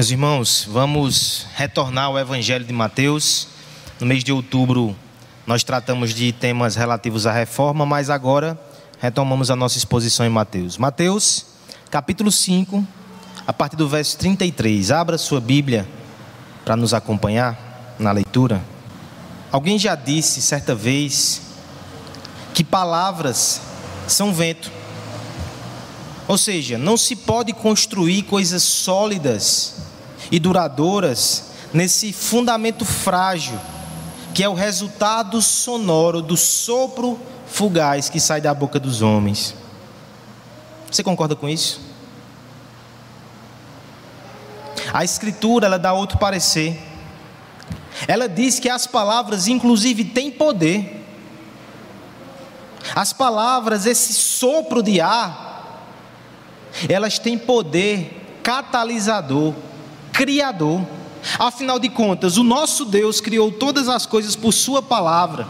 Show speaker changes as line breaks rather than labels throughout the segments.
Meus irmãos, vamos retornar ao Evangelho de Mateus. No mês de outubro, nós tratamos de temas relativos à reforma, mas agora retomamos a nossa exposição em Mateus. Mateus, capítulo 5, a partir do verso 33. Abra sua Bíblia para nos acompanhar na leitura. Alguém já disse certa vez que palavras são vento. Ou seja, não se pode construir coisas sólidas e duradouras nesse fundamento frágil, que é o resultado sonoro do sopro fugaz que sai da boca dos homens. Você concorda com isso? A Escritura ela dá outro parecer. Ela diz que as palavras, inclusive, têm poder. As palavras, esse sopro de ar, elas têm poder catalisador, criador. Afinal de contas, o nosso Deus criou todas as coisas por Sua palavra.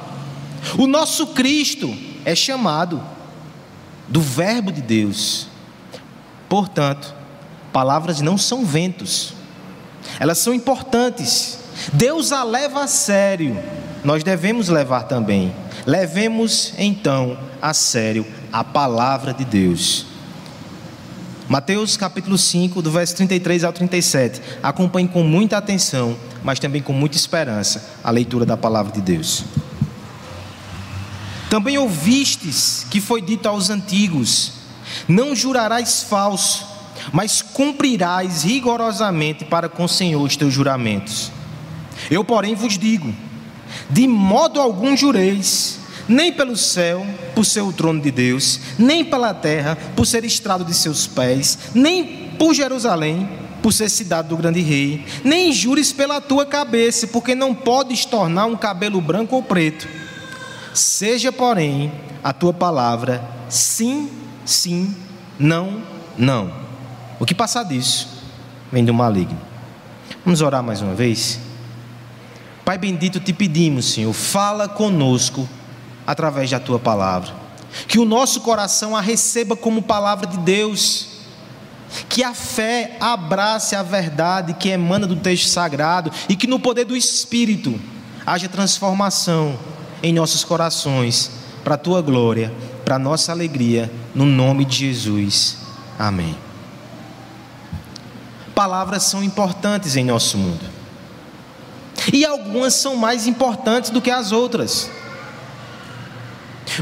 O nosso Cristo é chamado do Verbo de Deus. Portanto, palavras não são ventos, elas são importantes. Deus a leva a sério, nós devemos levar também. Levemos então a sério a palavra de Deus. Mateus capítulo 5, do verso 33 ao 37. Acompanhe com muita atenção, mas também com muita esperança, a leitura da palavra de Deus. Também ouvistes que foi dito aos antigos: Não jurarás falso, mas cumprirás rigorosamente para com o Senhor os teus juramentos. Eu, porém, vos digo: de modo algum jureis, nem pelo céu, por ser o trono de Deus, nem pela terra, por ser estrado de seus pés, nem por Jerusalém, por ser cidade do grande rei, nem jures pela tua cabeça, porque não podes tornar um cabelo branco ou preto. Seja, porém, a tua palavra sim, sim, não, não. O que passar disso vem do maligno. Vamos orar mais uma vez? Pai bendito, te pedimos, Senhor, fala conosco através da tua palavra. Que o nosso coração a receba como palavra de Deus. Que a fé abrace a verdade que emana do texto sagrado e que no poder do Espírito haja transformação em nossos corações, para a tua glória, para a nossa alegria, no nome de Jesus. Amém. Palavras são importantes em nosso mundo. E algumas são mais importantes do que as outras.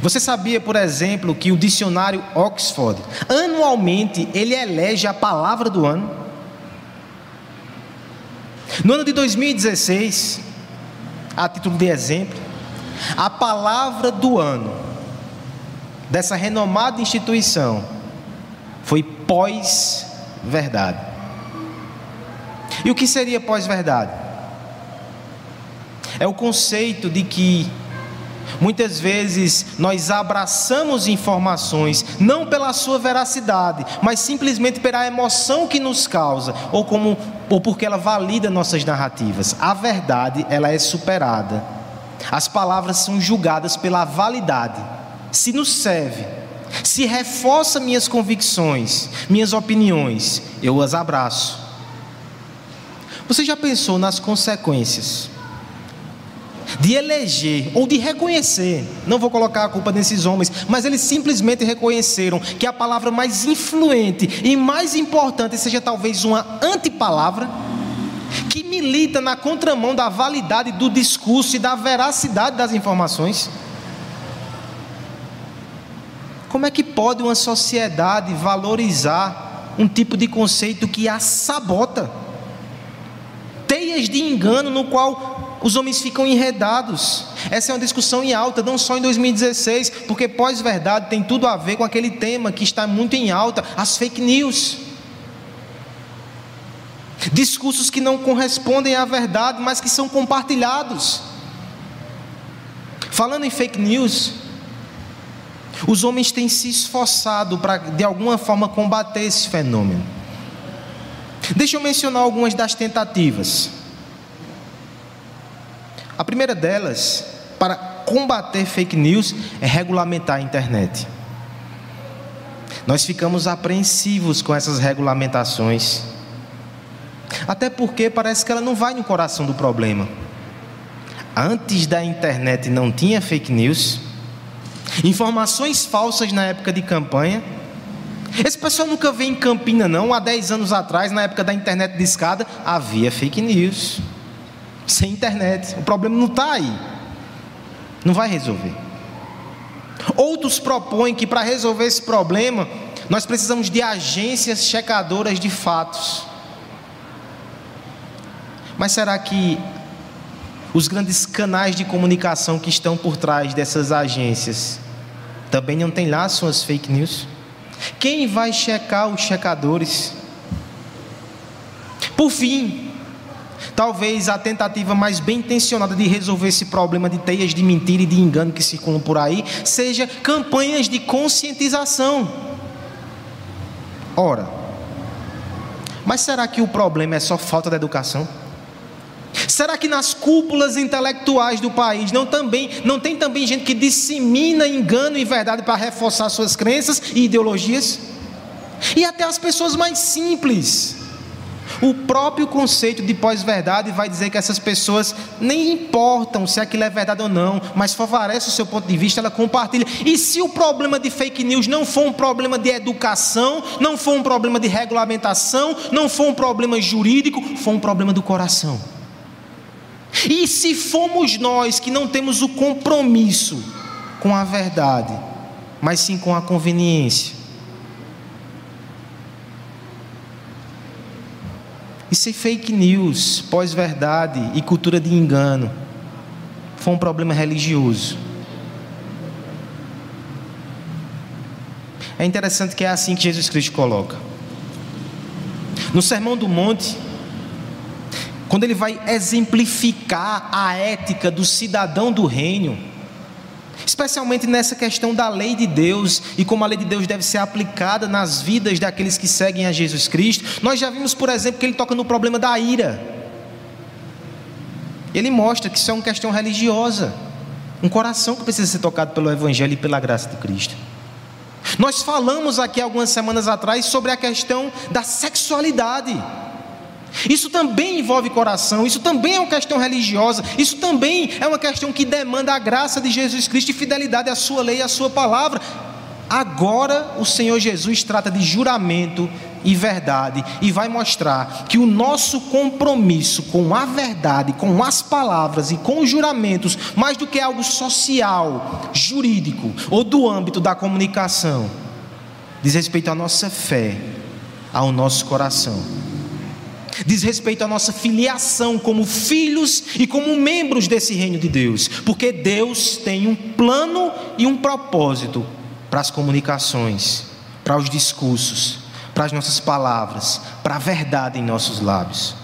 Você sabia, por exemplo, que o dicionário Oxford, anualmente, ele elege a palavra do ano? No ano de 2016, a título de exemplo, a palavra do ano dessa renomada instituição foi pós-verdade. E o que seria pós-verdade? É o conceito de que Muitas vezes nós abraçamos informações não pela sua veracidade, mas simplesmente pela emoção que nos causa ou como ou porque ela valida nossas narrativas. A verdade, ela é superada. As palavras são julgadas pela validade. Se nos serve, se reforça minhas convicções, minhas opiniões, eu as abraço. Você já pensou nas consequências? De eleger ou de reconhecer, não vou colocar a culpa nesses homens, mas eles simplesmente reconheceram que a palavra mais influente e mais importante seja talvez uma antipalavra que milita na contramão da validade do discurso e da veracidade das informações. Como é que pode uma sociedade valorizar um tipo de conceito que a sabota? Teias de engano no qual os homens ficam enredados. Essa é uma discussão em alta, não só em 2016, porque pós-verdade tem tudo a ver com aquele tema que está muito em alta, as fake news. Discursos que não correspondem à verdade, mas que são compartilhados. Falando em fake news, os homens têm se esforçado para, de alguma forma, combater esse fenômeno. Deixa eu mencionar algumas das tentativas. A primeira delas, para combater fake news, é regulamentar a internet. Nós ficamos apreensivos com essas regulamentações. Até porque parece que ela não vai no coração do problema. Antes da internet não tinha fake news, informações falsas na época de campanha. Esse pessoal nunca veio em Campina, não. Há 10 anos atrás, na época da internet de escada, havia fake news. Sem internet. O problema não está aí. Não vai resolver. Outros propõem que para resolver esse problema, nós precisamos de agências checadoras de fatos. Mas será que os grandes canais de comunicação que estão por trás dessas agências também não têm lá suas fake news? Quem vai checar os checadores? Por fim, talvez a tentativa mais bem intencionada de resolver esse problema de teias de mentira e de engano que circulam por aí seja campanhas de conscientização. Ora, mas será que o problema é só falta de educação? Será que nas cúpulas intelectuais do país não, também, não tem também gente que dissemina engano e verdade para reforçar suas crenças e ideologias? E até as pessoas mais simples. O próprio conceito de pós-verdade vai dizer que essas pessoas nem importam se aquilo é verdade ou não, mas favorece o seu ponto de vista, ela compartilha. E se o problema de fake news não for um problema de educação, não for um problema de regulamentação, não for um problema jurídico, for um problema do coração. E se fomos nós que não temos o compromisso com a verdade, mas sim com a conveniência? E se fake news, pós-verdade e cultura de engano for um problema religioso? É interessante que é assim que Jesus Cristo coloca. No Sermão do Monte, quando ele vai exemplificar a ética do cidadão do reino, especialmente nessa questão da lei de Deus e como a lei de Deus deve ser aplicada nas vidas daqueles que seguem a Jesus Cristo, nós já vimos, por exemplo, que ele toca no problema da ira. Ele mostra que isso é uma questão religiosa, um coração que precisa ser tocado pelo Evangelho e pela graça de Cristo. Nós falamos aqui algumas semanas atrás sobre a questão da sexualidade. Isso também envolve coração, isso também é uma questão religiosa, isso também é uma questão que demanda a graça de Jesus Cristo e fidelidade à sua lei e à sua palavra. Agora o Senhor Jesus trata de juramento e verdade e vai mostrar que o nosso compromisso com a verdade, com as palavras e com os juramentos, mais do que algo social, jurídico ou do âmbito da comunicação, diz respeito à nossa fé, ao nosso coração diz respeito à nossa filiação como filhos e como membros desse reino de Deus, porque Deus tem um plano e um propósito para as comunicações, para os discursos, para as nossas palavras, para a verdade em nossos lábios.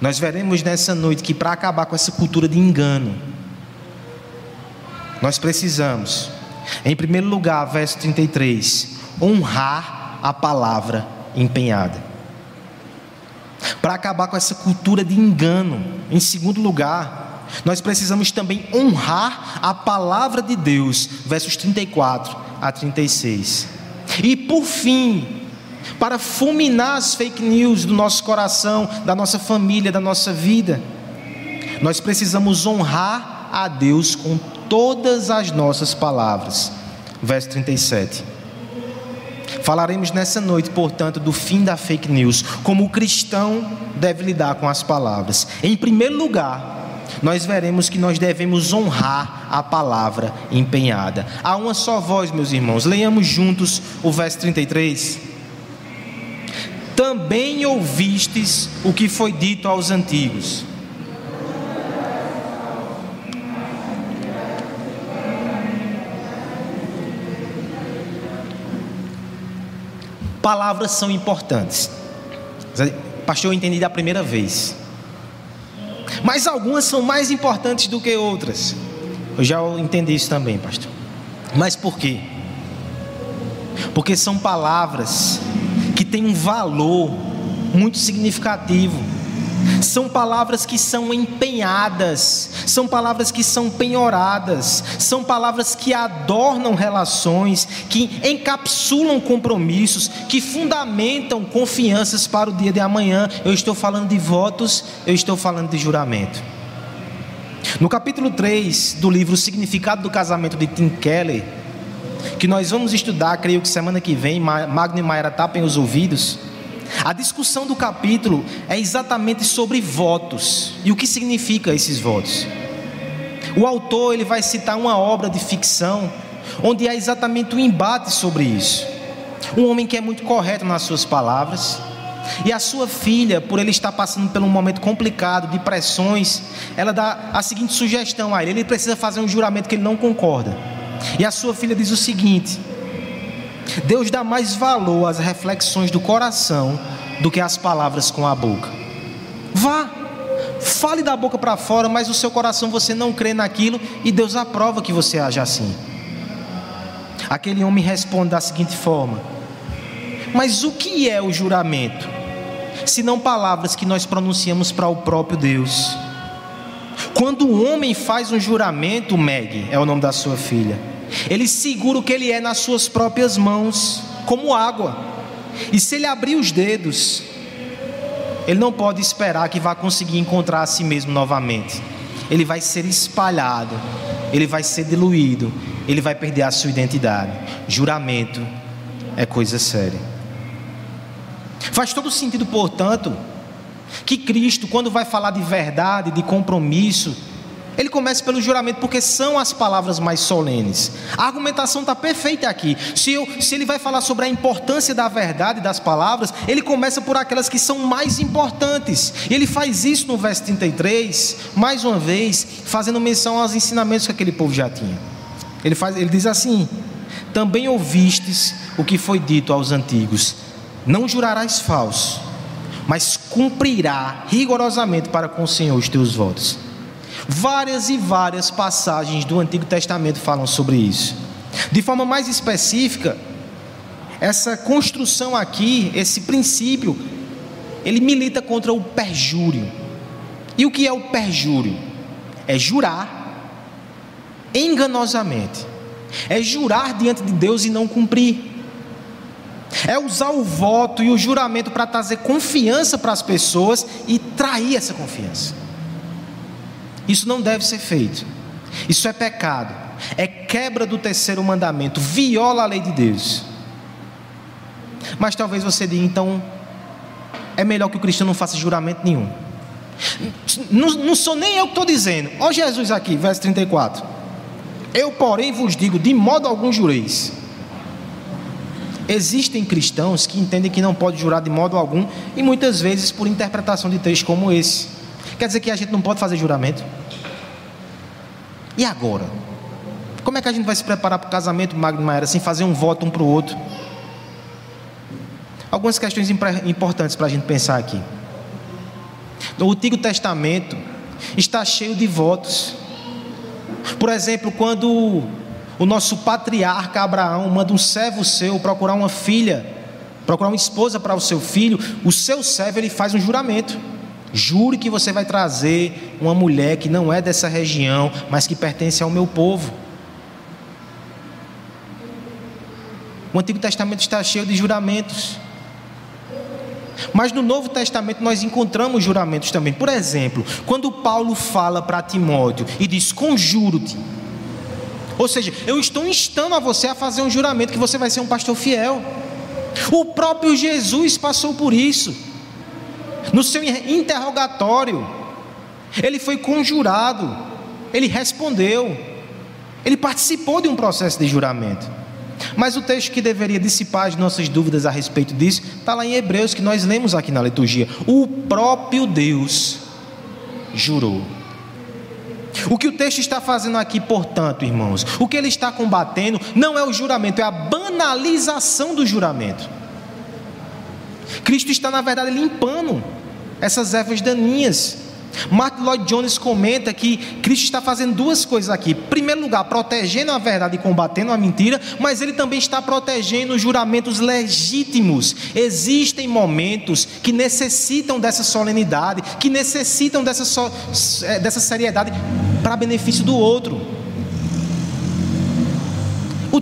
Nós veremos nessa noite que para acabar com essa cultura de engano, nós precisamos, em primeiro lugar, verso 33, honrar a palavra empenhada para acabar com essa cultura de engano. Em segundo lugar, nós precisamos também honrar a palavra de Deus, versos 34 a 36. E por fim, para fulminar as fake news do nosso coração, da nossa família, da nossa vida, nós precisamos honrar a Deus com todas as nossas palavras. Verso 37. Falaremos nessa noite, portanto, do fim da fake news, como o cristão deve lidar com as palavras. Em primeiro lugar, nós veremos que nós devemos honrar a palavra empenhada. Há uma só voz, meus irmãos. Leiamos juntos o verso 33. Também ouvistes o que foi dito aos antigos Palavras são importantes. Pastor, eu entendi da primeira vez. Mas algumas são mais importantes do que outras. Eu já entendi isso também, pastor. Mas por quê? Porque são palavras que têm um valor muito significativo. São palavras que são empenhadas, são palavras que são penhoradas, são palavras que adornam relações, que encapsulam compromissos, que fundamentam confianças para o dia de amanhã. Eu estou falando de votos, eu estou falando de juramento. No capítulo 3 do livro O Significado do Casamento de Tim Keller, que nós vamos estudar, creio que semana que vem, Magno e Mayra tapem os ouvidos. A discussão do capítulo é exatamente sobre votos e o que significa esses votos. O autor ele vai citar uma obra de ficção onde há exatamente um embate sobre isso. Um homem que é muito correto nas suas palavras e a sua filha, por ele estar passando por um momento complicado de pressões, ela dá a seguinte sugestão a ele: ele precisa fazer um juramento que ele não concorda. E a sua filha diz o seguinte: Deus dá mais valor às reflexões do coração do que às palavras com a boca. Vá, fale da boca para fora, mas o seu coração você não crê naquilo e Deus aprova que você haja assim. Aquele homem responde da seguinte forma: Mas o que é o juramento? Se não palavras que nós pronunciamos para o próprio Deus. Quando o homem faz um juramento, Meg, é o nome da sua filha ele segura o que ele é nas suas próprias mãos, como água. E se ele abrir os dedos, ele não pode esperar que vá conseguir encontrar a si mesmo novamente. Ele vai ser espalhado, ele vai ser diluído, ele vai perder a sua identidade. Juramento é coisa séria. Faz todo sentido, portanto, que Cristo, quando vai falar de verdade, de compromisso, ele começa pelo juramento porque são as palavras mais solenes. A argumentação está perfeita aqui. Se, eu, se ele vai falar sobre a importância da verdade das palavras, ele começa por aquelas que são mais importantes. E ele faz isso no verso 33, mais uma vez, fazendo menção aos ensinamentos que aquele povo já tinha. Ele, faz, ele diz assim: Também ouvistes o que foi dito aos antigos: Não jurarás falso, mas cumprirá rigorosamente para com o Senhor os teus votos. Várias e várias passagens do Antigo Testamento falam sobre isso. De forma mais específica, essa construção aqui, esse princípio, ele milita contra o perjúrio. E o que é o perjúrio? É jurar enganosamente. É jurar diante de Deus e não cumprir. É usar o voto e o juramento para trazer confiança para as pessoas e trair essa confiança. Isso não deve ser feito. Isso é pecado. É quebra do terceiro mandamento. Viola a lei de Deus. Mas talvez você diga, então, é melhor que o cristão não faça juramento nenhum. Não, não sou nem eu que estou dizendo. Ó Jesus aqui, verso 34. Eu, porém, vos digo: de modo algum jureis. Existem cristãos que entendem que não pode jurar de modo algum, e muitas vezes por interpretação de textos como esse. Quer dizer que a gente não pode fazer juramento? E agora? Como é que a gente vai se preparar para o casamento, Magno Maera, sem fazer um voto um para o outro? Algumas questões importantes para a gente pensar aqui. No Antigo Testamento está cheio de votos. Por exemplo, quando o nosso patriarca Abraão manda um servo seu procurar uma filha, procurar uma esposa para o seu filho, o seu servo ele faz um juramento. Jure que você vai trazer uma mulher que não é dessa região, mas que pertence ao meu povo. O Antigo Testamento está cheio de juramentos. Mas no Novo Testamento nós encontramos juramentos também. Por exemplo, quando Paulo fala para Timóteo e diz: Conjuro-te. Ou seja, eu estou instando a você a fazer um juramento que você vai ser um pastor fiel. O próprio Jesus passou por isso. No seu interrogatório, ele foi conjurado, ele respondeu, ele participou de um processo de juramento. Mas o texto que deveria dissipar as nossas dúvidas a respeito disso está lá em Hebreus, que nós lemos aqui na liturgia. O próprio Deus jurou. O que o texto está fazendo aqui, portanto, irmãos, o que ele está combatendo não é o juramento, é a banalização do juramento. Cristo está, na verdade, limpando essas ervas daninhas. Martin Lloyd Jones comenta que Cristo está fazendo duas coisas aqui. Em primeiro lugar, protegendo a verdade e combatendo a mentira, mas ele também está protegendo os juramentos legítimos. Existem momentos que necessitam dessa solenidade, que necessitam dessa, so, é, dessa seriedade para benefício do outro.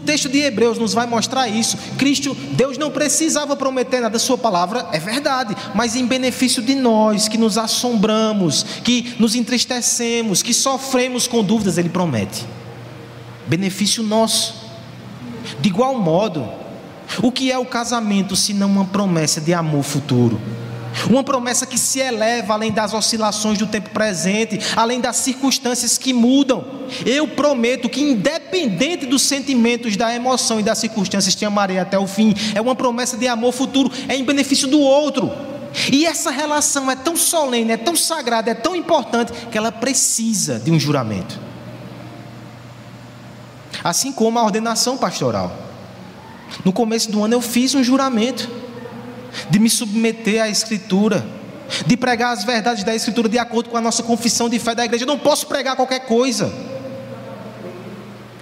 Texto de Hebreus nos vai mostrar isso. Cristo, Deus não precisava prometer nada, sua palavra é verdade, mas em benefício de nós que nos assombramos, que nos entristecemos, que sofremos com dúvidas, ele promete. Benefício nosso. De igual modo, o que é o casamento se não uma promessa de amor futuro? Uma promessa que se eleva além das oscilações do tempo presente, além das circunstâncias que mudam. Eu prometo que, independente dos sentimentos, da emoção e das circunstâncias, te amarei até o fim. É uma promessa de amor futuro, é em benefício do outro. E essa relação é tão solene, é tão sagrada, é tão importante, que ela precisa de um juramento. Assim como a ordenação pastoral. No começo do ano eu fiz um juramento de me submeter à Escritura, de pregar as verdades da Escritura de acordo com a nossa confissão de fé da igreja. Eu não posso pregar qualquer coisa.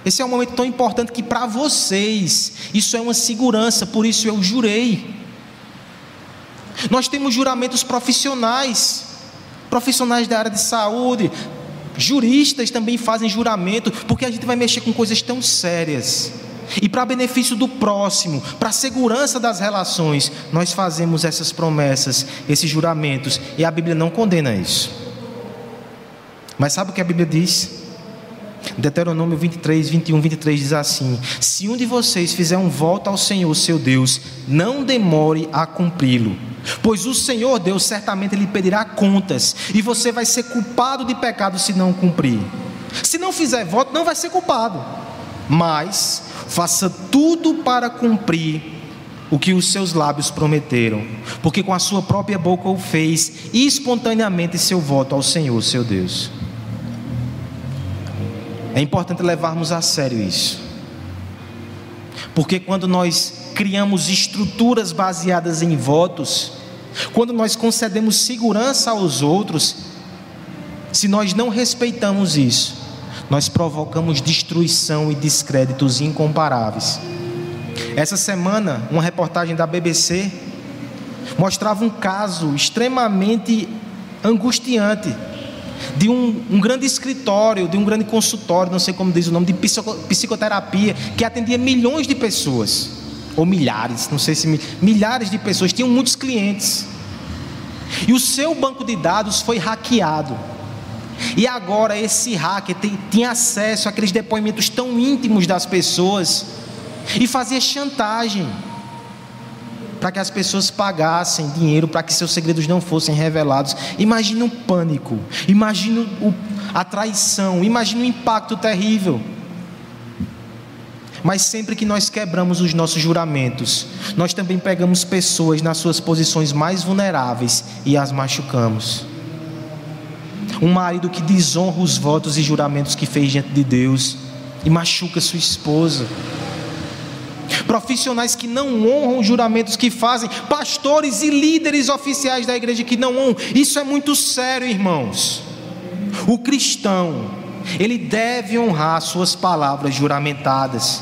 Esse é um momento tão importante que para vocês isso é uma segurança, por isso eu jurei. Nós temos juramentos profissionais, profissionais da área de saúde, juristas também fazem juramento, porque a gente vai mexer com coisas tão sérias. E para benefício do próximo, para a segurança das relações, nós fazemos essas promessas, esses juramentos, e a Bíblia não condena isso. Mas sabe o que a Bíblia diz? Deuteronômio 23, 21, 23 diz assim: Se um de vocês fizer um voto ao Senhor, seu Deus, não demore a cumpri-lo, pois o Senhor Deus certamente lhe pedirá contas, e você vai ser culpado de pecado se não cumprir. Se não fizer voto, não vai ser culpado, mas faça tudo para cumprir o que os seus lábios prometeram, porque com a sua própria boca o fez, e espontaneamente seu voto ao Senhor, seu Deus. É importante levarmos a sério isso, porque quando nós criamos estruturas baseadas em votos, quando nós concedemos segurança aos outros, se nós não respeitamos isso, nós provocamos destruição e descréditos incomparáveis. Essa semana, uma reportagem da BBC mostrava um caso extremamente angustiante de um, um, grande escritório, de um grande consultório, não sei como diz o nome, de psicoterapia, que atendia milhões de pessoas, ou milhares, não sei se milhares de pessoas, tinham muitos clientes. E o seu banco de dados foi hackeado. E agora esse hacker tem, tinha acesso àqueles depoimentos tão íntimos das pessoas e fazia chantagem para que as pessoas pagassem dinheiro para que seus segredos não fossem revelados. Imagina o pânico, imagina o, a traição, imagina o impacto terrível. Mas sempre que nós quebramos os nossos juramentos, nós também pegamos pessoas nas suas posições mais vulneráveis e as machucamos um marido que desonra os votos e juramentos que fez diante de Deus e machuca sua esposa. Profissionais que não honram os juramentos que fazem, pastores e líderes oficiais da igreja que não honram. Isso é muito sério, irmãos. O cristão, ele deve honrar suas palavras juramentadas.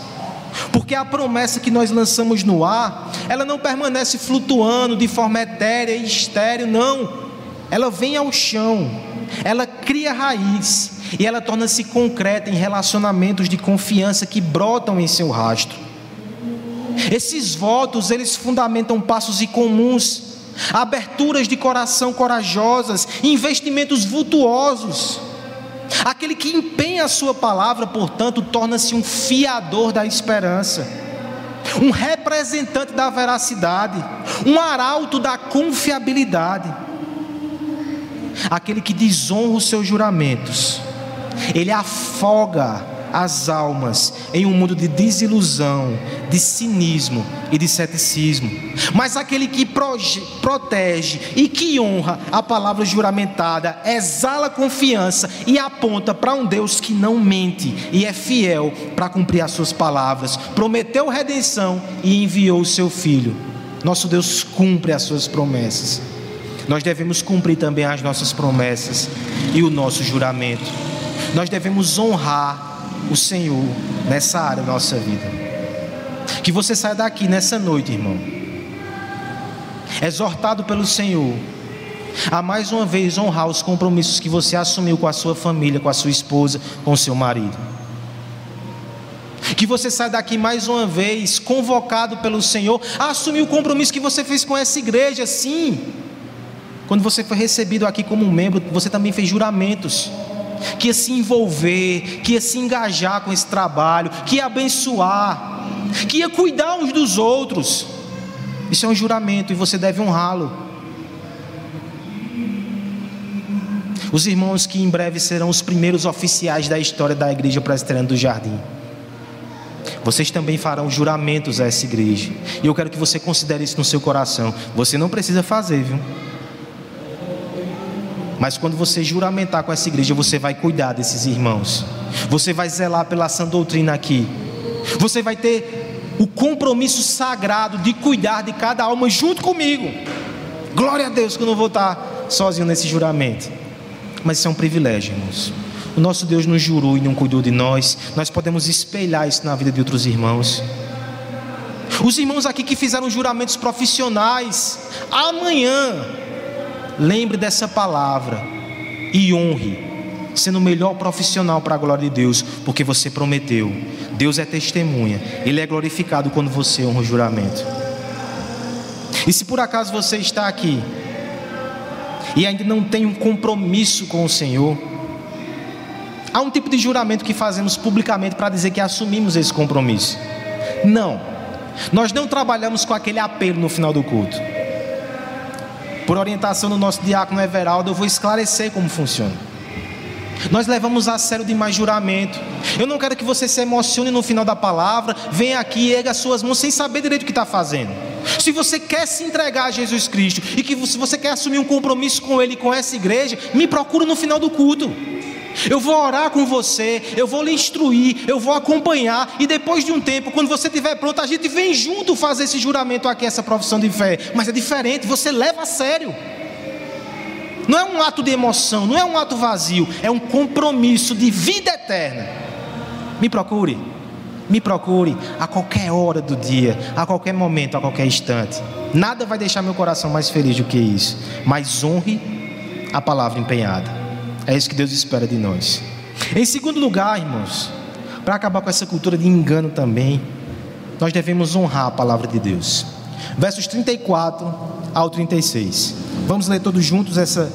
Porque a promessa que nós lançamos no ar, ela não permanece flutuando de forma etérea e estéreo, não. Ela vem ao chão ela cria raiz e ela torna-se concreta em relacionamentos de confiança que brotam em seu rastro. Esses votos, eles fundamentam passos incomuns, aberturas de coração corajosas, investimentos vultuosos. Aquele que empenha a sua palavra, portanto, torna-se um fiador da esperança, um representante da veracidade, um arauto da confiabilidade aquele que desonra os seus juramentos, ele afoga as almas em um mundo de desilusão, de cinismo e de ceticismo. Mas aquele que protege e que honra a palavra juramentada, exala confiança e aponta para um Deus que não mente e é fiel para cumprir as suas palavras. Prometeu redenção e enviou o seu filho. Nosso Deus cumpre as suas promessas. Nós devemos cumprir também as nossas promessas e o nosso juramento. Nós devemos honrar o Senhor nessa área da nossa vida. Que você saia daqui nessa noite, irmão, exortado pelo Senhor a mais uma vez honrar os compromissos que você assumiu com a sua família, com a sua esposa, com o seu marido. Que você saia daqui mais uma vez convocado pelo Senhor a assumir o compromisso que você fez com essa igreja, sim. Quando você foi recebido aqui como um membro, você também fez juramentos que ia se envolver, que ia se engajar com esse trabalho, que ia abençoar, que ia cuidar uns dos outros. Isso é um juramento e você deve honrá-lo. Os irmãos que em breve serão os primeiros oficiais da história da igreja presbiteriana do Jardim. Vocês também farão juramentos a essa igreja. E eu quero que você considere isso no seu coração. Você não precisa fazer, viu? Mas quando você juramentar com essa igreja, você vai cuidar desses irmãos. Você vai zelar pela sã doutrina aqui. Você vai ter o compromisso sagrado de cuidar de cada alma junto comigo. Glória a Deus que eu não vou estar sozinho nesse juramento. Mas isso é um privilégio, irmãos. O nosso Deus nos jurou e não cuidou de nós. Nós podemos espelhar isso na vida de outros irmãos. Os irmãos aqui que fizeram juramentos profissionais, amanhã Lembre dessa palavra e honre, sendo o melhor profissional para a glória de Deus, porque você prometeu. Deus é testemunha, Ele é glorificado quando você honra o juramento. E se por acaso você está aqui e ainda não tem um compromisso com o Senhor, há um tipo de juramento que fazemos publicamente para dizer que assumimos esse compromisso. Não, nós não trabalhamos com aquele apelo no final do culto. Por orientação do nosso diácono Everaldo, eu vou esclarecer como funciona. Nós levamos a sério demais juramento. Eu não quero que você se emocione no final da palavra, venha aqui e erga as suas mãos sem saber direito o que está fazendo. Se você quer se entregar a Jesus Cristo e que se você quer assumir um compromisso com Ele e com essa igreja, me procura no final do culto. Eu vou orar com você, eu vou lhe instruir, eu vou acompanhar, e depois de um tempo, quando você estiver pronto, a gente vem junto fazer esse juramento aqui, essa profissão de fé. Mas é diferente, você leva a sério. Não é um ato de emoção, não é um ato vazio, é um compromisso de vida eterna. Me procure, me procure a qualquer hora do dia, a qualquer momento, a qualquer instante. Nada vai deixar meu coração mais feliz do que isso. Mas honre a palavra empenhada. É isso que Deus espera de nós. Em segundo lugar, irmãos, para acabar com essa cultura de engano também, nós devemos honrar a palavra de Deus. Versos 34 ao 36. Vamos ler todos juntos essa,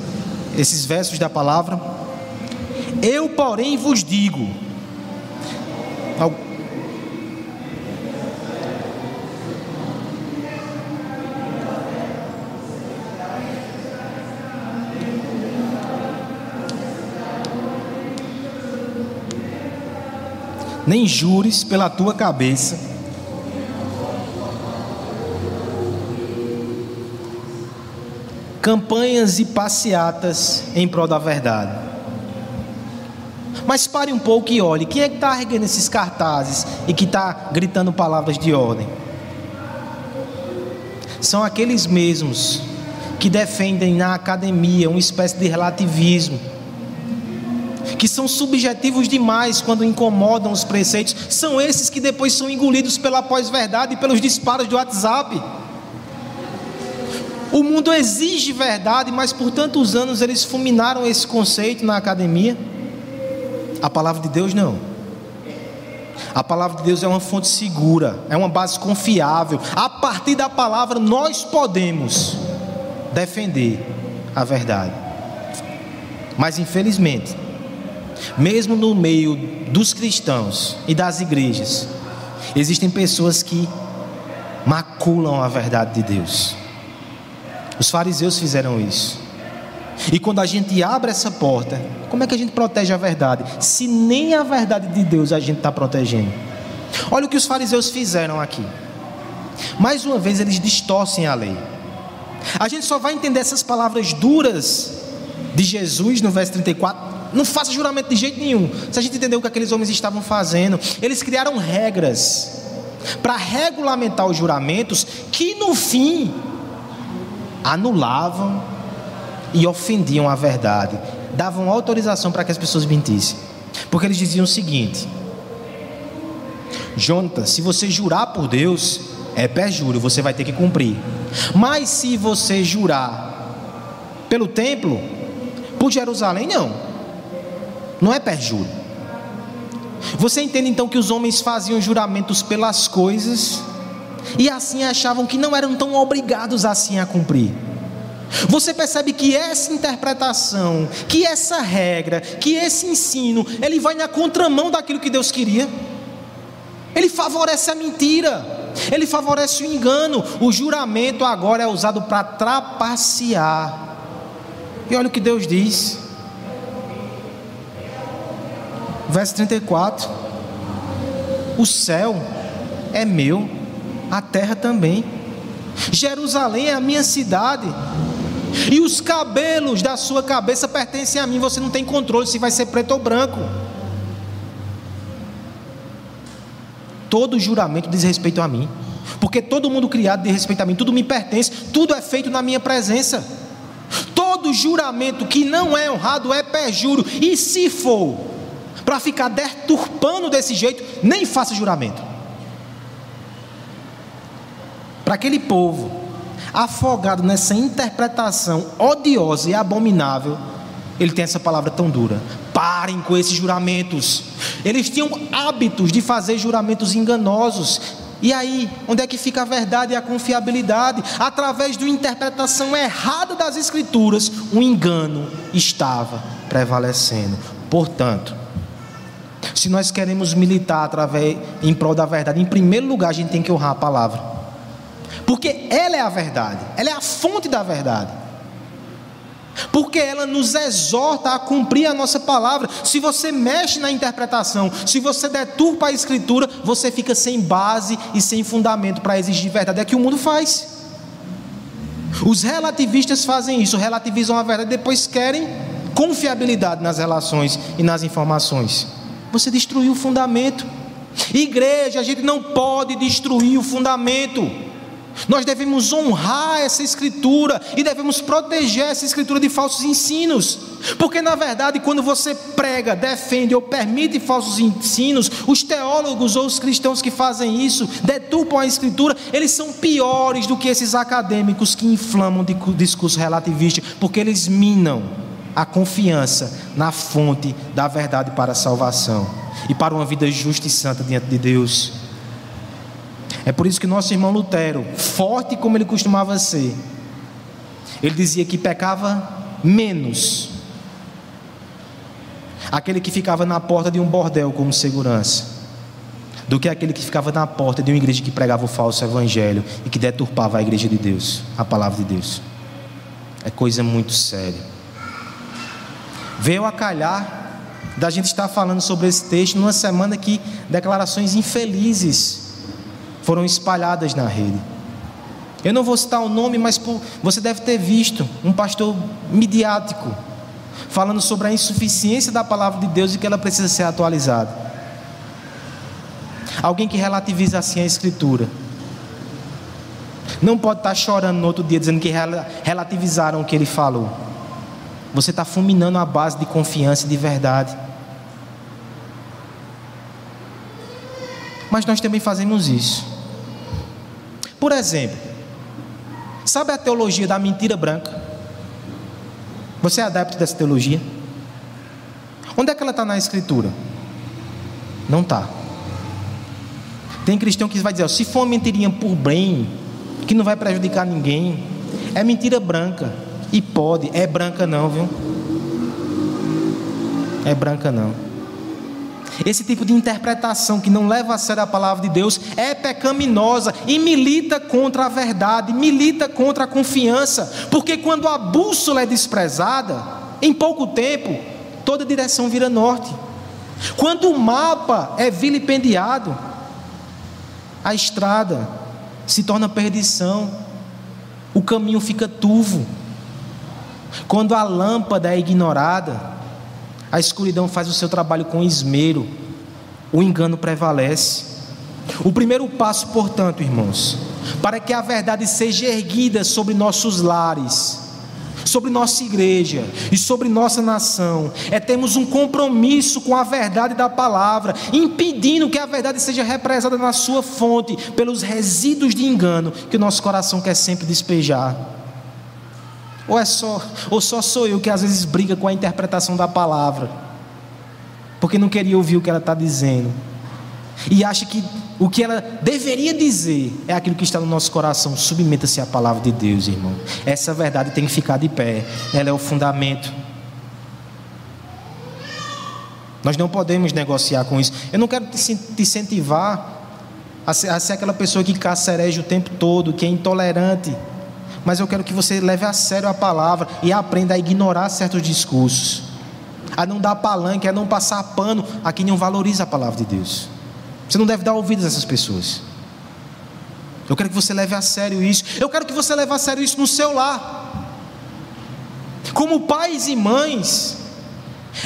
esses versos da palavra. Eu, porém, vos digo. Nem jures pela tua cabeça. Campanhas e passeatas em prol da verdade. Mas pare um pouco e olhe: quem é que está erguendo esses cartazes e que está gritando palavras de ordem? São aqueles mesmos que defendem na academia uma espécie de relativismo que são subjetivos demais quando incomodam os preceitos, são esses que depois são engolidos pela pós-verdade e pelos disparos do WhatsApp. O mundo exige verdade, mas por tantos anos eles fulminaram esse conceito na academia. A palavra de Deus não. A palavra de Deus é uma fonte segura, é uma base confiável. A partir da palavra nós podemos defender a verdade. Mas infelizmente, mesmo no meio dos cristãos e das igrejas, existem pessoas que maculam a verdade de Deus. Os fariseus fizeram isso. E quando a gente abre essa porta, como é que a gente protege a verdade? Se nem a verdade de Deus a gente está protegendo. Olha o que os fariseus fizeram aqui. Mais uma vez, eles distorcem a lei. A gente só vai entender essas palavras duras de Jesus no verso 34 não faça juramento de jeito nenhum. Se a gente entender o que aqueles homens estavam fazendo, eles criaram regras para regulamentar os juramentos que no fim anulavam e ofendiam a verdade, davam autorização para que as pessoas mentissem. Porque eles diziam o seguinte: Jonathan, se você jurar por Deus, é perjúrio, você vai ter que cumprir. Mas se você jurar pelo templo, por Jerusalém, não. Não é perjúrio. Você entende então que os homens faziam juramentos pelas coisas e assim achavam que não eram tão obrigados assim a cumprir. Você percebe que essa interpretação, que essa regra, que esse ensino, ele vai na contramão daquilo que Deus queria. Ele favorece a mentira, ele favorece o engano. O juramento agora é usado para trapacear. E olha o que Deus diz. Verso 34: O céu é meu, a terra também. Jerusalém é a minha cidade. E os cabelos da sua cabeça pertencem a mim. Você não tem controle se vai ser preto ou branco. Todo juramento diz respeito a mim. Porque todo mundo criado diz respeito a mim. Tudo me pertence. Tudo é feito na minha presença. Todo juramento que não é honrado é perjuro. E se for para ficar deturpando desse jeito, nem faça juramento. Para aquele povo afogado nessa interpretação odiosa e abominável, ele tem essa palavra tão dura. Parem com esses juramentos. Eles tinham hábitos de fazer juramentos enganosos. E aí, onde é que fica a verdade e a confiabilidade? Através de uma interpretação errada das Escrituras, o engano estava prevalecendo. Portanto, se nós queremos militar através, em prol da verdade, em primeiro lugar a gente tem que honrar a palavra. Porque ela é a verdade, ela é a fonte da verdade. Porque ela nos exorta a cumprir a nossa palavra. Se você mexe na interpretação, se você deturpa a escritura, você fica sem base e sem fundamento para exigir verdade. É que o mundo faz. Os relativistas fazem isso, relativizam a verdade e depois querem confiabilidade nas relações e nas informações. Você destruiu o fundamento. Igreja, a gente não pode destruir o fundamento. Nós devemos honrar essa escritura e devemos proteger essa escritura de falsos ensinos. Porque na verdade, quando você prega, defende ou permite falsos ensinos, os teólogos ou os cristãos que fazem isso, deturpam a escritura, eles são piores do que esses acadêmicos que inflamam de discurso relativista, porque eles minam a confiança na fonte da verdade para a salvação e para uma vida justa e santa diante de Deus. É por isso que nosso irmão Lutero, forte como ele costumava ser, ele dizia que pecava menos aquele que ficava na porta de um bordel como segurança, do que aquele que ficava na porta de uma igreja que pregava o falso evangelho e que deturpava a igreja de Deus, a palavra de Deus. É coisa muito séria. Veio a calhar da gente estar falando sobre esse texto numa semana que declarações infelizes foram espalhadas na rede. Eu não vou citar o nome, mas você deve ter visto um pastor midiático falando sobre a insuficiência da palavra de Deus e que ela precisa ser atualizada. Alguém que relativiza assim a escritura. Não pode estar chorando no outro dia dizendo que relativizaram o que ele falou. Você está fulminando a base de confiança e de verdade. Mas nós também fazemos isso. Por exemplo, sabe a teologia da mentira branca? Você é adepto dessa teologia? Onde é que ela está na Escritura? Não está. Tem cristão que vai dizer: se for uma mentirinha por bem, que não vai prejudicar ninguém, é mentira branca. E pode, é branca não, viu? É branca não. Esse tipo de interpretação que não leva a sério a palavra de Deus é pecaminosa e milita contra a verdade, milita contra a confiança, porque quando a bússola é desprezada, em pouco tempo, toda direção vira norte. Quando o mapa é vilipendiado, a estrada se torna perdição, o caminho fica turvo. Quando a lâmpada é ignorada, a escuridão faz o seu trabalho com esmero, o engano prevalece. O primeiro passo, portanto, irmãos, para que a verdade seja erguida sobre nossos lares, sobre nossa igreja e sobre nossa nação é termos um compromisso com a verdade da palavra, impedindo que a verdade seja represada na sua fonte pelos resíduos de engano que o nosso coração quer sempre despejar. Ou é só, ou só sou eu que às vezes briga com a interpretação da palavra, porque não queria ouvir o que ela está dizendo e acha que o que ela deveria dizer é aquilo que está no nosso coração. Submeta-se à palavra de Deus, irmão. Essa verdade tem que ficar de pé, ela é o fundamento. Nós não podemos negociar com isso. Eu não quero te incentivar a ser, aquela pessoa que cacereja o tempo todo, que é intolerante. Mas eu quero que você leve a sério a palavra e aprenda a ignorar certos discursos, a não dar palanque, a não passar pano a quem não valoriza a palavra de Deus. Você não deve dar ouvidos a essas pessoas. Eu quero que você leve a sério isso. Eu quero que você leve a sério isso no seu lar. Como pais e mães,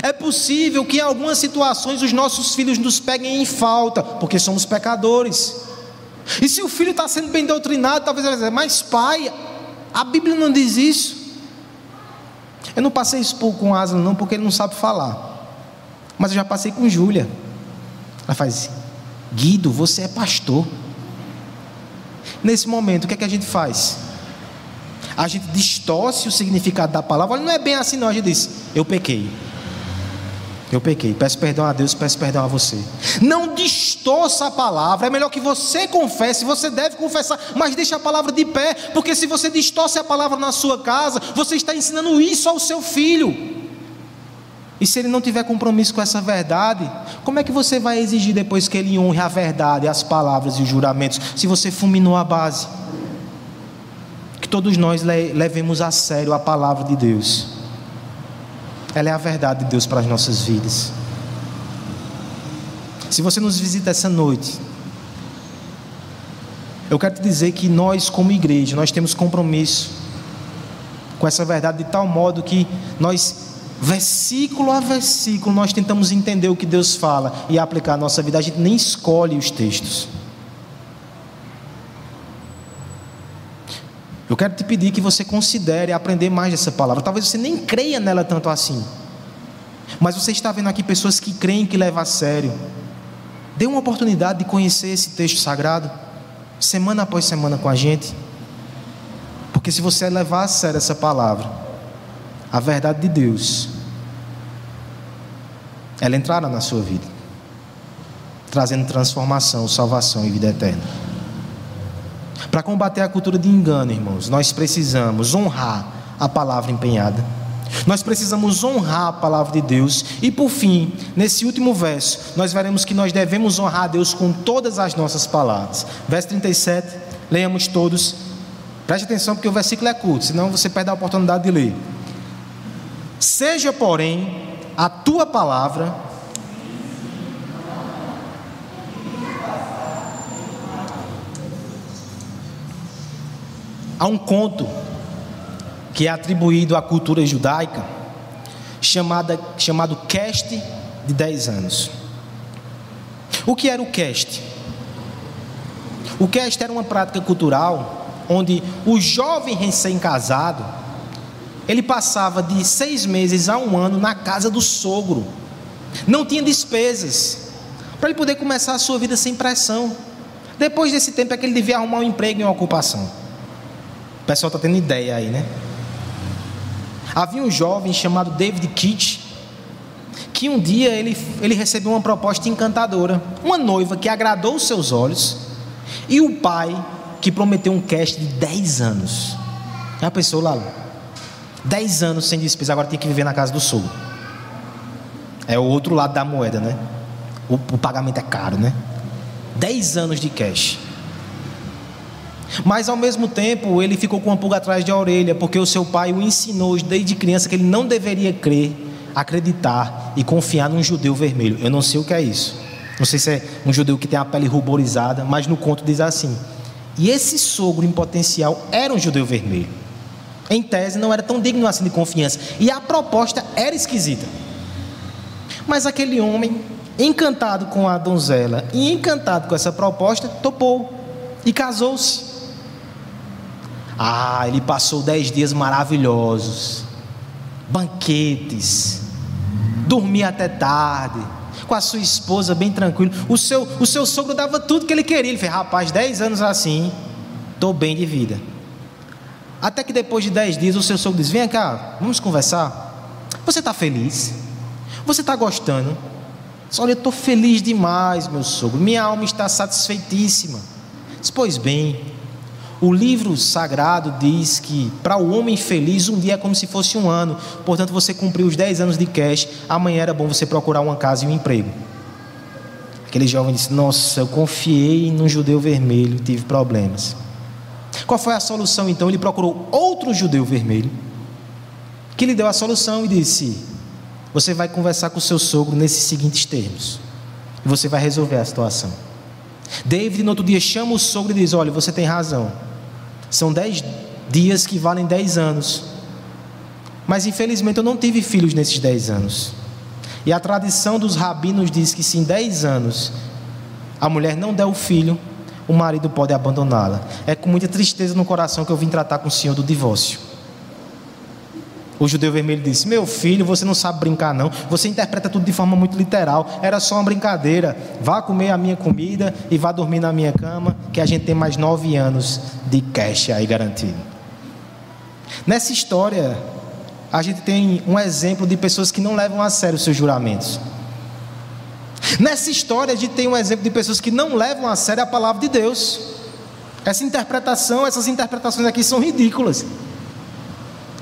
é possível que em algumas situações os nossos filhos nos peguem em falta, porque somos pecadores. E se o filho está sendo bem doutrinado, talvez ele vai dizer, mas pai, a Bíblia não diz isso. Eu não passei isso com Aslan, não, porque ele não sabe falar. Mas eu já passei com Júlia. Ela faz, Guido, você é pastor. Nesse momento, o que é que a gente faz? A gente distorce o significado da palavra. Olha, não é bem assim, não. A gente diz: Eu pequei. Eu pequei. Peço perdão a Deus, peço perdão a você. Não distorça a palavra. É melhor que você confesse. Você deve confessar, mas deixe a palavra de pé. Porque se você distorce a palavra na sua casa, você está ensinando isso ao seu filho. E se ele não tiver compromisso com essa verdade, como é que você vai exigir depois que ele honre a verdade, as palavras e os juramentos, se você fulminou a base? Que todos nós levemos a sério a palavra de Deus. Ela é a verdade de Deus para as nossas vidas. Se você nos visita essa noite, eu quero te dizer que nós, como igreja, nós temos compromisso com essa verdade de tal modo que nós versículo a versículo, nós tentamos entender o que Deus fala e aplicar a nossa vida. A gente nem escolhe os textos. Eu quero te pedir que você considere aprender mais dessa palavra. Talvez você nem creia nela tanto assim. Mas você está vendo aqui pessoas que creem que levam a sério. Dê uma oportunidade de conhecer esse texto sagrado, semana após semana com a gente. Porque se você levar a sério essa palavra, a verdade de Deus, ela entrará na sua vida, trazendo transformação, salvação e vida eterna. Para combater a cultura de engano, irmãos, nós precisamos honrar a palavra empenhada. Nós precisamos honrar a palavra de Deus. E por fim, nesse último verso, nós veremos que nós devemos honrar a Deus com todas as nossas palavras. Verso 37, leiamos todos. Preste atenção porque o versículo é curto, senão você perde a oportunidade de ler. Seja, porém, a tua palavra Há um conto que é atribuído à cultura judaica, chamada, chamado cast de 10 anos. O que era o cast? O cast era uma prática cultural onde o jovem recém-casado ele passava de seis meses a um ano na casa do sogro. Não tinha despesas. Para ele poder começar a sua vida sem pressão. Depois desse tempo é que ele devia arrumar um emprego e uma ocupação. Pessoal está tendo ideia aí, né? Havia um jovem chamado David Kitt, que um dia ele, ele recebeu uma proposta encantadora. Uma noiva que agradou os seus olhos. E o pai que prometeu um cast de 10 anos. Já pensou lá? Dez anos sem despesa, agora tem que viver na casa do sogro. É o outro lado da moeda, né? O, o pagamento é caro, né? Dez anos de cash. Mas ao mesmo tempo ele ficou com uma pulga atrás de orelha, porque o seu pai o ensinou desde criança que ele não deveria crer, acreditar e confiar num judeu vermelho. Eu não sei o que é isso. Não sei se é um judeu que tem a pele ruborizada, mas no conto diz assim. E esse sogro em potencial era um judeu vermelho em tese, não era tão digno assim de confiança. E a proposta era esquisita. Mas aquele homem, encantado com a donzela e encantado com essa proposta, topou e casou-se. Ah, ele passou dez dias maravilhosos, banquetes, dormia até tarde, com a sua esposa bem tranquilo. O seu, o seu sogro dava tudo que ele queria. Ele fez, rapaz, dez anos assim, estou bem de vida. Até que depois de dez dias o seu sogro diz: Vem cá, vamos conversar. Você está feliz? Você está gostando? Olha, eu estou feliz demais, meu sogro. Minha alma está satisfeitíssima. Diz, pois bem, o livro sagrado diz que para o homem feliz um dia é como se fosse um ano. Portanto, você cumpriu os 10 anos de cash, amanhã era bom você procurar uma casa e um emprego. Aquele jovem disse: Nossa, eu confiei num judeu vermelho tive problemas. Qual foi a solução então? Ele procurou outro judeu vermelho, que lhe deu a solução e disse: Você vai conversar com o seu sogro nesses seguintes termos, e você vai resolver a situação. David, no outro dia, chama o sogro e diz: Olha, você tem razão. São dez dias que valem dez anos. Mas infelizmente eu não tive filhos nesses dez anos. E a tradição dos rabinos diz que se em dez anos a mulher não der o filho, o marido pode abandoná-la. É com muita tristeza no coração que eu vim tratar com o senhor do divórcio. O judeu vermelho disse: Meu filho, você não sabe brincar, não. Você interpreta tudo de forma muito literal. Era só uma brincadeira. Vá comer a minha comida e vá dormir na minha cama, que a gente tem mais nove anos de cash aí garantido. Nessa história, a gente tem um exemplo de pessoas que não levam a sério os seus juramentos. Nessa história, a gente tem um exemplo de pessoas que não levam a sério a palavra de Deus. Essa interpretação, essas interpretações aqui são ridículas.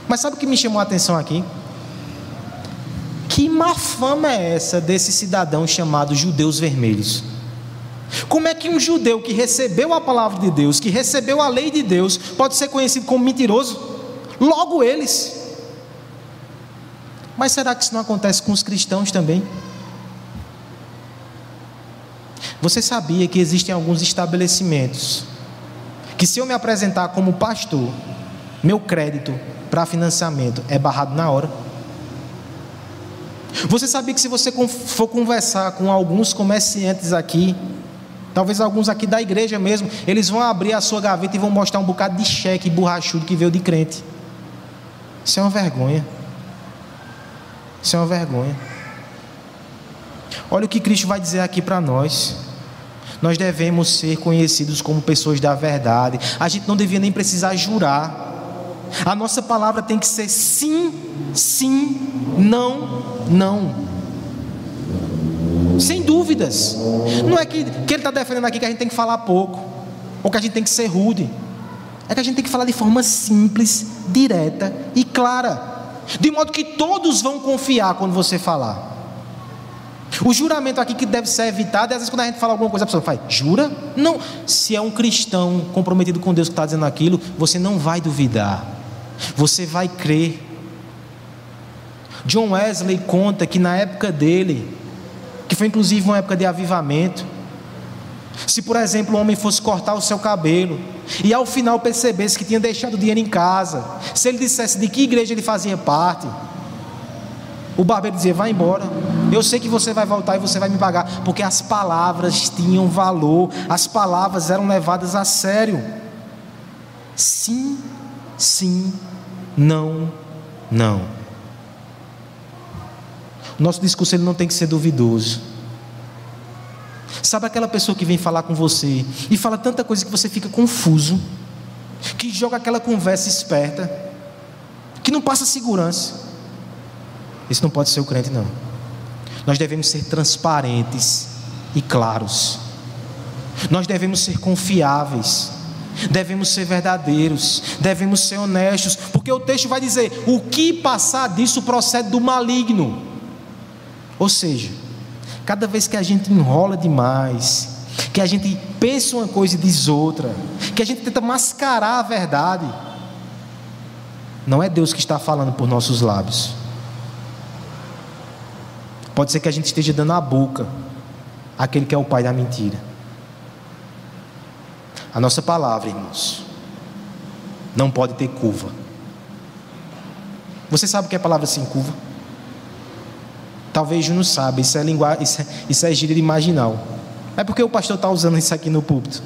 Mas sabe o que me chamou a atenção aqui? Que má fama é essa desse cidadão chamado judeus vermelhos? Como é que um judeu que recebeu a palavra de Deus, que recebeu a lei de Deus, pode ser conhecido como mentiroso? Logo eles. Mas será que isso não acontece com os cristãos também? Você sabia que existem alguns estabelecimentos que, se eu me apresentar como pastor, meu crédito para financiamento é barrado na hora. Você sabia que se você for conversar com alguns comerciantes aqui, talvez alguns aqui da igreja mesmo, eles vão abrir a sua gaveta e vão mostrar um bocado de cheque borrachudo que veio de crente. Isso é uma vergonha. Isso é uma vergonha. Olha o que Cristo vai dizer aqui para nós. Nós devemos ser conhecidos como pessoas da verdade. A gente não devia nem precisar jurar. A nossa palavra tem que ser sim, sim, não, não. Sem dúvidas. Não é que, que ele está defendendo aqui que a gente tem que falar pouco, ou que a gente tem que ser rude. É que a gente tem que falar de forma simples, direta e clara. De modo que todos vão confiar quando você falar. O juramento aqui que deve ser evitado, às vezes quando a gente fala alguma coisa, a pessoa fala, jura? Não. Se é um cristão comprometido com Deus que está dizendo aquilo, você não vai duvidar. Você vai crer. John Wesley conta que na época dele, que foi inclusive uma época de avivamento, se por exemplo um homem fosse cortar o seu cabelo e ao final percebesse que tinha deixado dinheiro em casa, se ele dissesse de que igreja ele fazia parte, o barbeiro dizia: Vai embora, eu sei que você vai voltar e você vai me pagar, porque as palavras tinham valor, as palavras eram levadas a sério. Sim, sim, não, não. Nosso discurso ele não tem que ser duvidoso. Sabe aquela pessoa que vem falar com você e fala tanta coisa que você fica confuso, que joga aquela conversa esperta, que não passa segurança. Isso não pode ser o crente, não. Nós devemos ser transparentes e claros. Nós devemos ser confiáveis devemos ser verdadeiros, devemos ser honestos, porque o texto vai dizer: o que passar disso procede do maligno. Ou seja, cada vez que a gente enrola demais, que a gente pensa uma coisa e diz outra, que a gente tenta mascarar a verdade, não é Deus que está falando por nossos lábios. Pode ser que a gente esteja dando a boca àquele que é o pai da mentira. A nossa palavra, irmãos, não pode ter curva. Você sabe o que é palavra sem curva? Talvez não sabe, isso é linguagem, isso é, isso é gíria marginal. É porque o pastor está usando isso aqui no púlpito.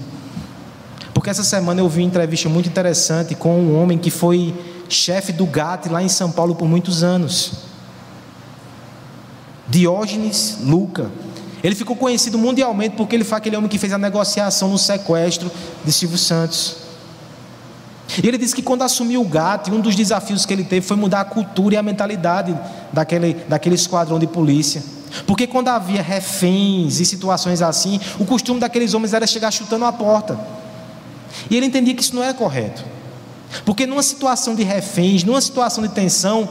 Porque essa semana eu vi uma entrevista muito interessante com um homem que foi chefe do GAT lá em São Paulo por muitos anos. Diógenes Luca. Ele ficou conhecido mundialmente porque ele foi aquele homem que fez a negociação no sequestro de Silvio Santos. E ele disse que quando assumiu o GAT, um dos desafios que ele teve foi mudar a cultura e a mentalidade daquele, daquele esquadrão de polícia. Porque quando havia reféns e situações assim, o costume daqueles homens era chegar chutando a porta. E ele entendia que isso não era correto. Porque numa situação de reféns, numa situação de tensão,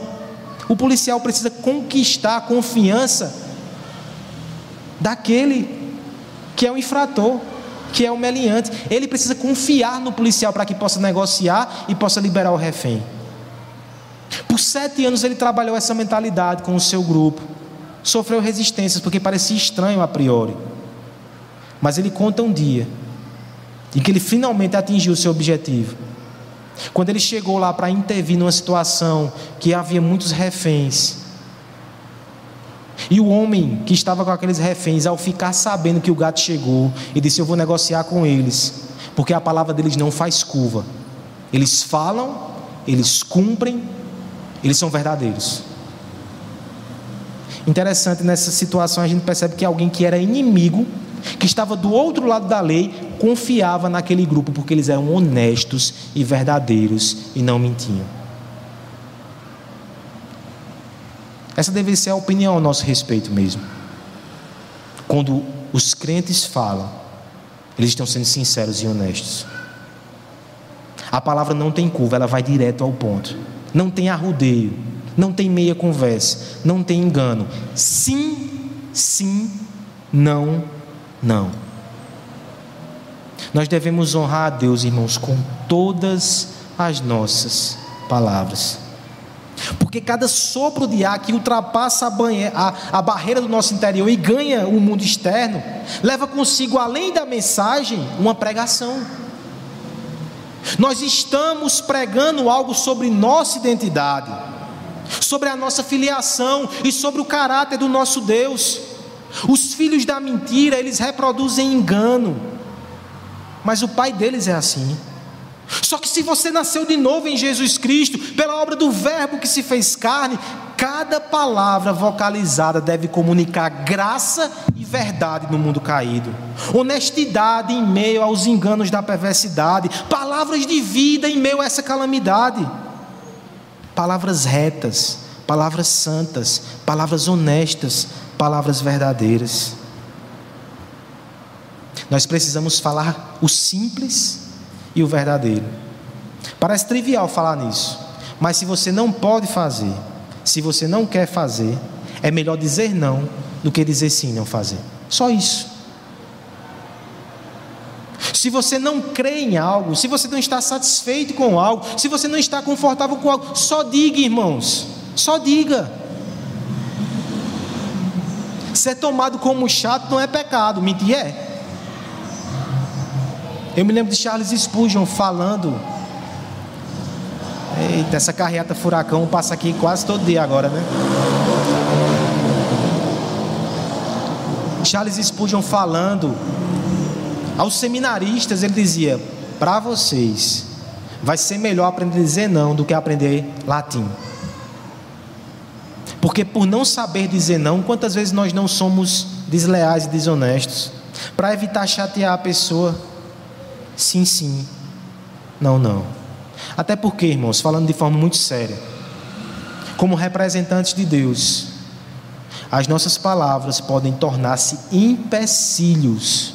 o policial precisa conquistar a confiança daquele que é o infrator, que é o meliante. Ele precisa confiar no policial para que possa negociar e possa liberar o refém. Por sete anos ele trabalhou essa mentalidade com o seu grupo. Sofreu resistências porque parecia estranho a priori. Mas ele conta um dia em que ele finalmente atingiu o seu objetivo. Quando ele chegou lá para intervir numa situação que havia muitos reféns, e o homem que estava com aqueles reféns, ao ficar sabendo que o gato chegou, ele disse: Eu vou negociar com eles, porque a palavra deles não faz curva. Eles falam, eles cumprem, eles são verdadeiros. Interessante nessa situação a gente percebe que alguém que era inimigo, que estava do outro lado da lei, confiava naquele grupo porque eles eram honestos e verdadeiros e não mentiam. Essa deve ser a opinião a nosso respeito mesmo. Quando os crentes falam, eles estão sendo sinceros e honestos. A palavra não tem curva, ela vai direto ao ponto. Não tem arrudeio, não tem meia conversa, não tem engano. Sim, sim, não, não. Nós devemos honrar a Deus, irmãos, com todas as nossas palavras. Porque cada sopro de ar que ultrapassa a, banhe... a, a barreira do nosso interior e ganha o mundo externo, leva consigo, além da mensagem, uma pregação. Nós estamos pregando algo sobre nossa identidade, sobre a nossa filiação e sobre o caráter do nosso Deus. Os filhos da mentira, eles reproduzem engano, mas o pai deles é assim. Só que se você nasceu de novo em Jesus Cristo, pela obra do Verbo que se fez carne, cada palavra vocalizada deve comunicar graça e verdade no mundo caído, honestidade em meio aos enganos da perversidade, palavras de vida em meio a essa calamidade, palavras retas, palavras santas, palavras honestas, palavras verdadeiras. Nós precisamos falar o simples e o verdadeiro. Parece trivial falar nisso, mas se você não pode fazer, se você não quer fazer, é melhor dizer não do que dizer sim não fazer. Só isso. Se você não crê em algo, se você não está satisfeito com algo, se você não está confortável com algo, só diga, irmãos. Só diga. Ser tomado como chato não é pecado, mentir é. Eu me lembro de Charles Spurgeon falando. Eita, essa carreata furacão passa aqui quase todo dia agora, né? Charles Spurgeon falando aos seminaristas, ele dizia: Para vocês, vai ser melhor aprender a dizer não do que aprender latim. Porque por não saber dizer não, quantas vezes nós não somos desleais e desonestos? Para evitar chatear a pessoa, sim, sim, não, não. Até porque, irmãos, falando de forma muito séria, como representantes de Deus, as nossas palavras podem tornar-se empecilhos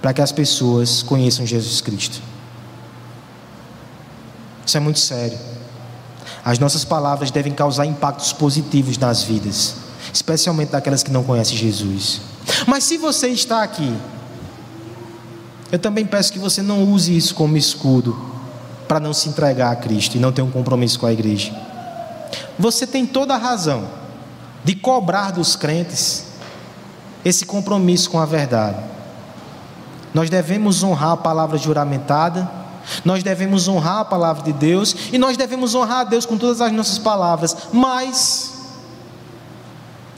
para que as pessoas conheçam Jesus Cristo. Isso é muito sério. As nossas palavras devem causar impactos positivos nas vidas, especialmente daquelas que não conhecem Jesus. Mas se você está aqui eu também peço que você não use isso como escudo para não se entregar a Cristo e não ter um compromisso com a igreja. Você tem toda a razão de cobrar dos crentes esse compromisso com a verdade. Nós devemos honrar a palavra juramentada, nós devemos honrar a palavra de Deus e nós devemos honrar a Deus com todas as nossas palavras, mas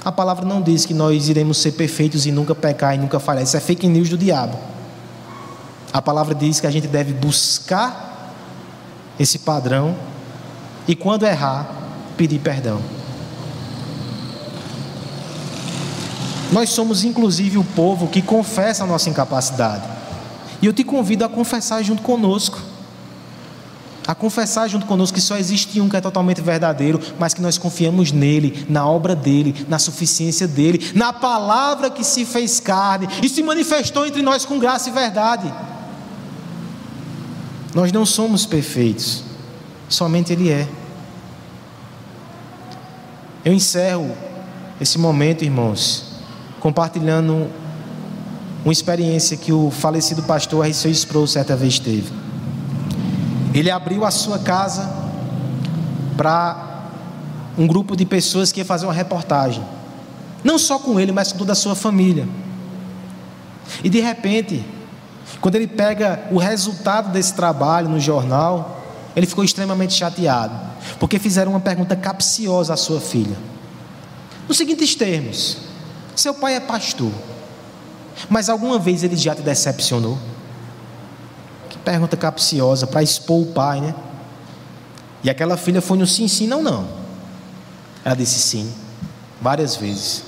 a palavra não diz que nós iremos ser perfeitos e nunca pecar e nunca falhar. Isso é fake news do diabo. A palavra diz que a gente deve buscar esse padrão e, quando errar, pedir perdão. Nós somos inclusive o povo que confessa a nossa incapacidade. E eu te convido a confessar junto conosco. A confessar junto conosco que só existe um que é totalmente verdadeiro, mas que nós confiamos nele, na obra dele, na suficiência dele, na palavra que se fez carne e se manifestou entre nós com graça e verdade. Nós não somos perfeitos, somente ele é. Eu encerro esse momento, irmãos, compartilhando uma experiência que o falecido pastor R.C. Sproul certa vez teve. Ele abriu a sua casa para um grupo de pessoas que ia fazer uma reportagem. Não só com ele, mas com toda a sua família. E de repente, quando ele pega o resultado desse trabalho no jornal, ele ficou extremamente chateado, porque fizeram uma pergunta capciosa à sua filha. Nos seguintes termos: seu pai é pastor, mas alguma vez ele já te decepcionou? Que pergunta capciosa para expor o pai, né? E aquela filha foi no sim, sim, não, não. Ela disse sim, várias vezes.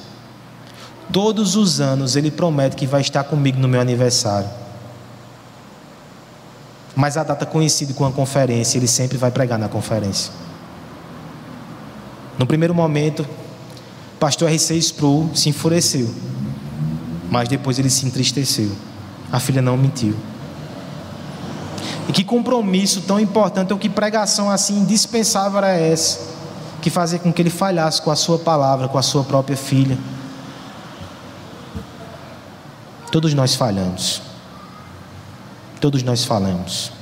Todos os anos ele promete que vai estar comigo no meu aniversário. Mas a data coincide com a conferência, ele sempre vai pregar na conferência. No primeiro momento, pastor R.C. Sproul se enfureceu, mas depois ele se entristeceu. A filha não mentiu. E que compromisso tão importante, ou que pregação assim indispensável era essa, que fazia com que ele falhasse com a sua palavra, com a sua própria filha. Todos nós falhamos. Todos nós falhamos.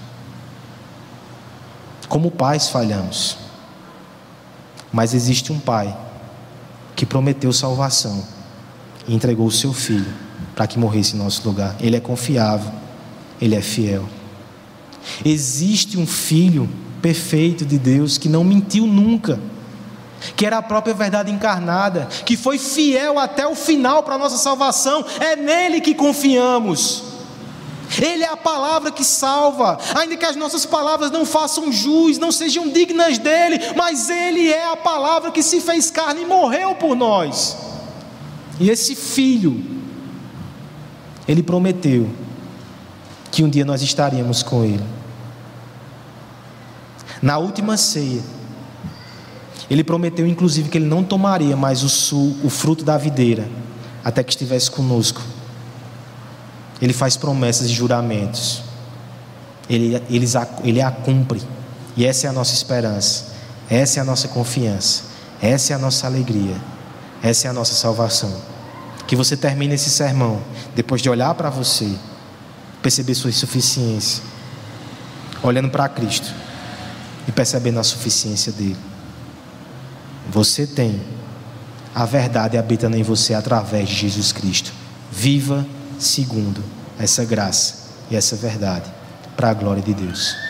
Como pais falhamos. Mas existe um pai que prometeu salvação e entregou o seu filho para que morresse em nosso lugar. Ele é confiável, ele é fiel. Existe um filho perfeito de Deus que não mentiu nunca, que era a própria verdade encarnada, que foi fiel até o final para a nossa salvação. É nele que confiamos. Ele é a palavra que salva, ainda que as nossas palavras não façam jus, não sejam dignas dele, mas Ele é a palavra que se fez carne e morreu por nós. E esse filho, Ele prometeu que um dia nós estaríamos com Ele. Na última ceia, Ele prometeu inclusive que Ele não tomaria mais o, sul, o fruto da videira, até que estivesse conosco ele faz promessas e juramentos. Ele, eles, ele a cumpre. E essa é a nossa esperança. Essa é a nossa confiança. Essa é a nossa alegria. Essa é a nossa salvação. Que você termine esse sermão, depois de olhar para você, perceber sua insuficiência, olhando para Cristo e percebendo a suficiência dele. Você tem a verdade habitando em você através de Jesus Cristo. Viva segundo essa graça e essa verdade, para a glória de Deus.